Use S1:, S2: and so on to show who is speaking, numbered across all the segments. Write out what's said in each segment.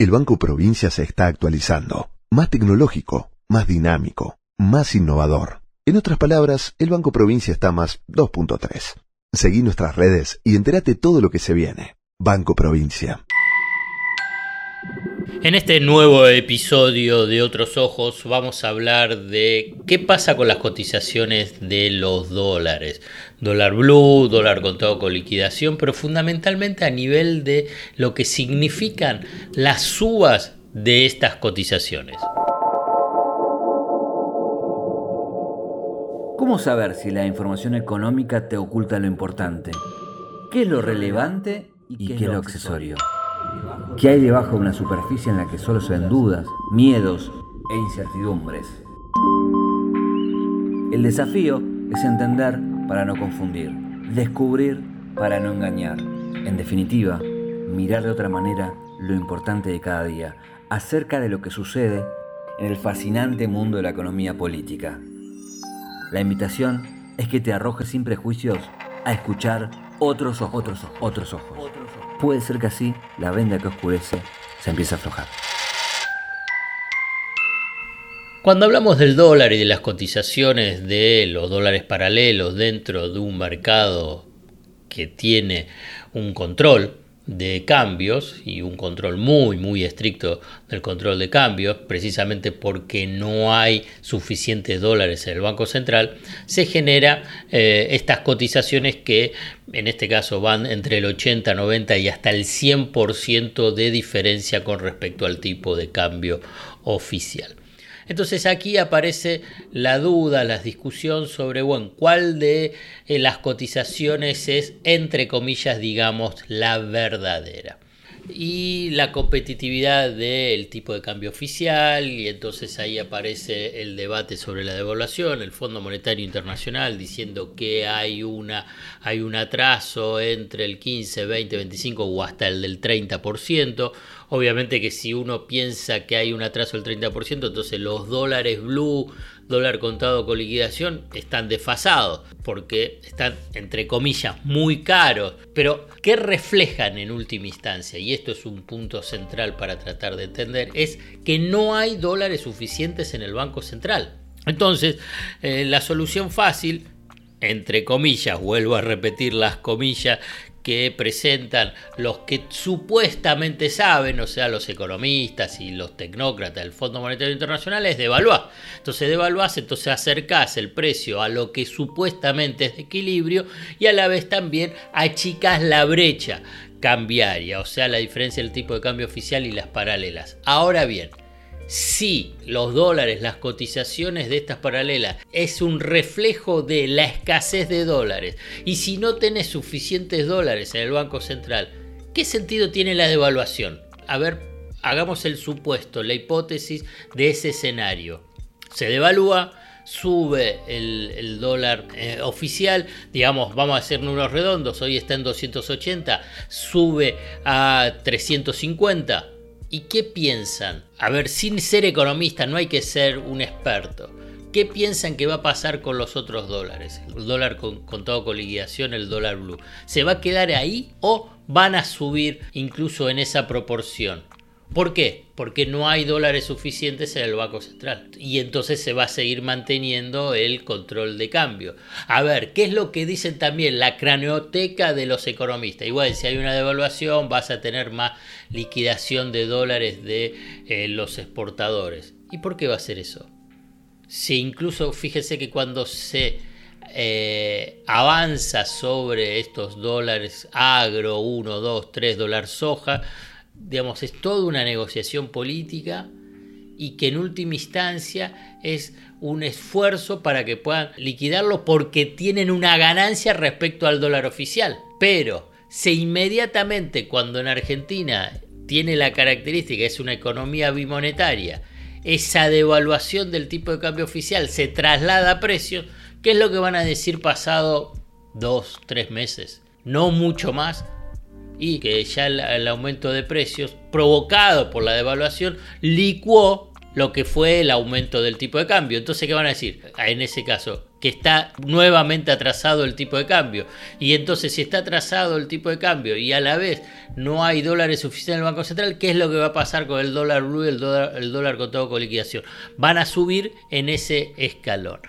S1: El Banco Provincia se está actualizando, más tecnológico, más dinámico, más innovador. En otras palabras, el Banco Provincia está más 2.3. Seguí nuestras redes y entérate todo lo que se viene. Banco Provincia.
S2: En este nuevo episodio de Otros Ojos vamos a hablar de qué pasa con las cotizaciones de los dólares. Dólar blue, dólar contado con liquidación, pero fundamentalmente a nivel de lo que significan las subas de estas cotizaciones.
S3: ¿Cómo saber si la información económica te oculta lo importante? ¿Qué es lo relevante y qué, es lo accesorio? ¿Qué hay debajo de una superficie en la que solo se ven dudas, miedos e incertidumbres? El desafío es entender para no confundir, descubrir para no engañar. En definitiva, mirar de otra manera lo importante de cada día, acerca de lo que sucede en el fascinante mundo de la economía política. La invitación es que te arrojes sin prejuicios a escuchar otros ojos, otros ojos, otros ojos. Puede ser que así la venda que oscurece se empiece a aflojar.
S2: Cuando hablamos del dólar y de las cotizaciones de los dólares paralelos dentro de un mercado que tiene un control, de cambios y un control muy muy estricto del control de cambios, precisamente porque no hay suficientes dólares en el Banco Central, se genera eh, estas cotizaciones que en este caso van entre el 80, 90 y hasta el 100% de diferencia con respecto al tipo de cambio oficial. Entonces aquí aparece la duda, la discusión sobre, bueno, cuál de eh, las cotizaciones es, entre comillas, digamos, la verdadera y la competitividad del tipo de cambio oficial y entonces ahí aparece el debate sobre la devaluación, el Fondo Monetario Internacional diciendo que hay una hay un atraso entre el 15, 20, 25 o hasta el del 30%. Obviamente que si uno piensa que hay un atraso del 30%, entonces los dólares blue dólar contado con liquidación están desfasados porque están entre comillas muy caros, pero ¿qué reflejan en última instancia? Y esto es un punto central para tratar de entender, es que no hay dólares suficientes en el Banco Central. Entonces, eh, la solución fácil entre comillas, vuelvo a repetir las comillas, que presentan los que supuestamente saben, o sea, los economistas y los tecnócratas del Fondo Monetario Internacional, es devaluar. Entonces devaluás, entonces acercás el precio a lo que supuestamente es de equilibrio y a la vez también achicás la brecha cambiaria, o sea, la diferencia del tipo de cambio oficial y las paralelas. Ahora bien, si los dólares, las cotizaciones de estas paralelas es un reflejo de la escasez de dólares y si no tenés suficientes dólares en el Banco Central, ¿qué sentido tiene la devaluación? A ver, hagamos el supuesto, la hipótesis de ese escenario. Se devalúa, sube el, dólar eh, oficial, digamos, vamos a hacer números redondos, hoy está en 280, sube a 350 ¿Y qué piensan? A ver, sin ser economista, no hay que ser un experto. ¿Qué piensan que va a pasar con los otros dólares? El dólar con, contado con liquidación, el dólar blue. ¿Se va a quedar ahí o van a subir incluso en esa proporción? ¿Por qué? Porque no hay dólares suficientes en el Banco Central. Y entonces se va a seguir manteniendo el control de cambio. A ver, ¿qué es lo que dicen también la craneoteca de los economistas? Igual, si hay una devaluación, vas a tener más liquidación de dólares de eh, los exportadores. ¿Y por qué va a ser eso? Si incluso, fíjese que cuando se eh, avanza sobre estos dólares agro, 1, 2, 3 dólares soja, digamos, es toda una negociación política y que en última instancia es un esfuerzo para que puedan liquidarlo porque tienen una ganancia respecto al dólar oficial. Pero se inmediatamente cuando en Argentina tiene la característica, es una economía bimonetaria, esa devaluación del tipo de cambio oficial se traslada a precios, ¿qué es lo que van a decir pasado dos, tres meses? No mucho más, y que ya el, aumento de precios provocado por la devaluación licuó lo que fue el aumento del tipo de cambio. Entonces, ¿qué van a decir? En ese caso, que está nuevamente atrasado el tipo de cambio. Y entonces si está atrasado el tipo de cambio y a la vez no hay dólares suficientes en el Banco Central, ¿qué es lo que va a pasar con el dólar blue el dólar, el dólar contado con liquidación? Van a subir en ese escalón.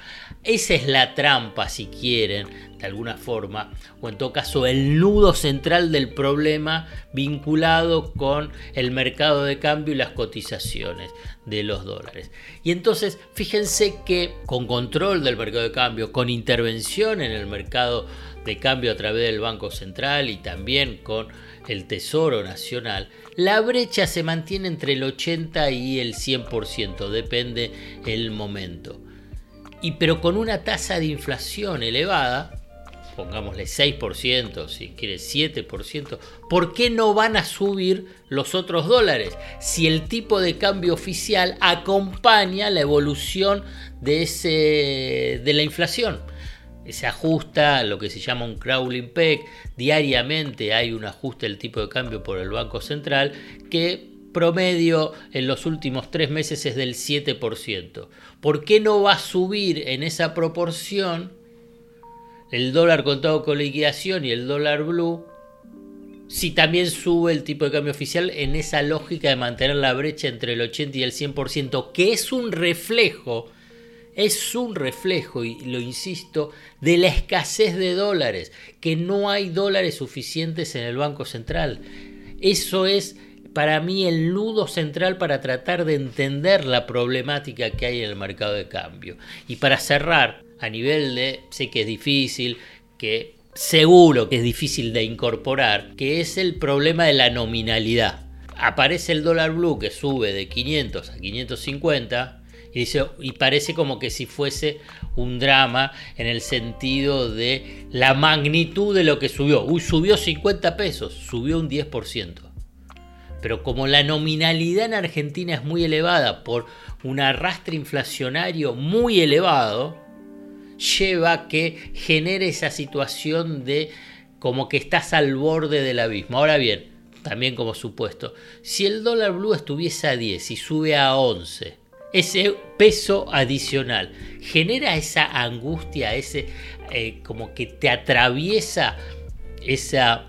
S2: Esa es la trampa, si quieren, de alguna forma, o en todo caso el nudo central del problema vinculado con el mercado de cambio y las cotizaciones de los dólares. Y entonces, fíjense que con control del mercado de cambio, con intervención en el mercado de cambio a través del Banco Central y también con el Tesoro Nacional, la brecha se mantiene entre el 80 y el 100%, depende el momento y pero con una tasa de inflación elevada, pongámosle 6%, si quiere 7%, ¿por qué no van a subir los otros dólares si el tipo de cambio oficial acompaña la evolución de, ese, de la inflación? Se ajusta lo que se llama un crawling peg, diariamente hay un ajuste del tipo de cambio por el Banco Central que promedio en los últimos tres meses es del 7%. ¿Por qué no va a subir en esa proporción el dólar contado con liquidación y el dólar blue si también sube el tipo de cambio oficial en esa lógica de mantener la brecha entre el 80 y el 100%, que es un reflejo, es un reflejo, y lo insisto, de la escasez de dólares, que no hay dólares suficientes en el Banco Central. Eso es para mí el nudo central para tratar de entender la problemática que hay en el mercado de cambio. Y para cerrar, a nivel de, sé que es difícil, que seguro que es difícil de incorporar, que es el problema de la nominalidad. Aparece el dólar blue que sube de 500 a 550 y, dice, y parece como que si fuese un drama en el sentido de la magnitud de lo que subió. Uy, subió 50 pesos, subió un 10%. Pero como la nominalidad en Argentina es muy elevada por un arrastre inflacionario muy elevado, lleva a que genere esa situación de como que estás al borde del abismo. Ahora bien, también como supuesto, si el dólar blue estuviese a 10 y sube a 11, ese peso adicional genera esa angustia, ese eh, como que te atraviesa esa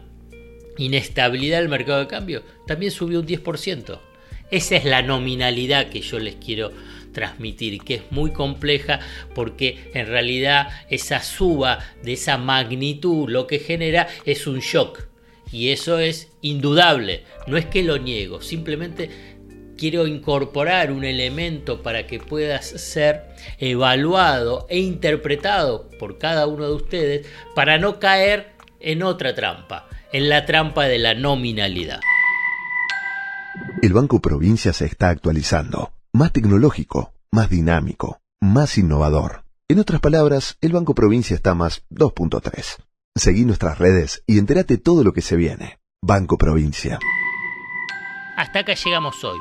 S2: inestabilidad del mercado de cambio, también subió un 10%. Esa es la nominalidad que yo les quiero transmitir, que es muy compleja porque en realidad esa suba de esa magnitud lo que genera es un shock. Y eso es indudable, no es que lo niego, simplemente quiero incorporar un elemento para que pueda ser evaluado e interpretado por cada uno de ustedes para no caer en otra trampa en la trampa de la nominalidad.
S1: El Banco Provincia se está actualizando, más tecnológico, más dinámico, más innovador. En otras palabras, el Banco Provincia está más 2.3. Seguí nuestras redes y entérate todo lo que se viene. Banco Provincia.
S2: Hasta acá llegamos hoy.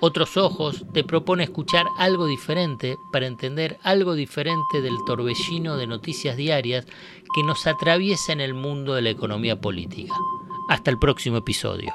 S2: Otros Ojos te propone escuchar algo diferente para entender algo diferente del torbellino de noticias diarias que nos atraviesa en el mundo de la economía política. Hasta el próximo episodio.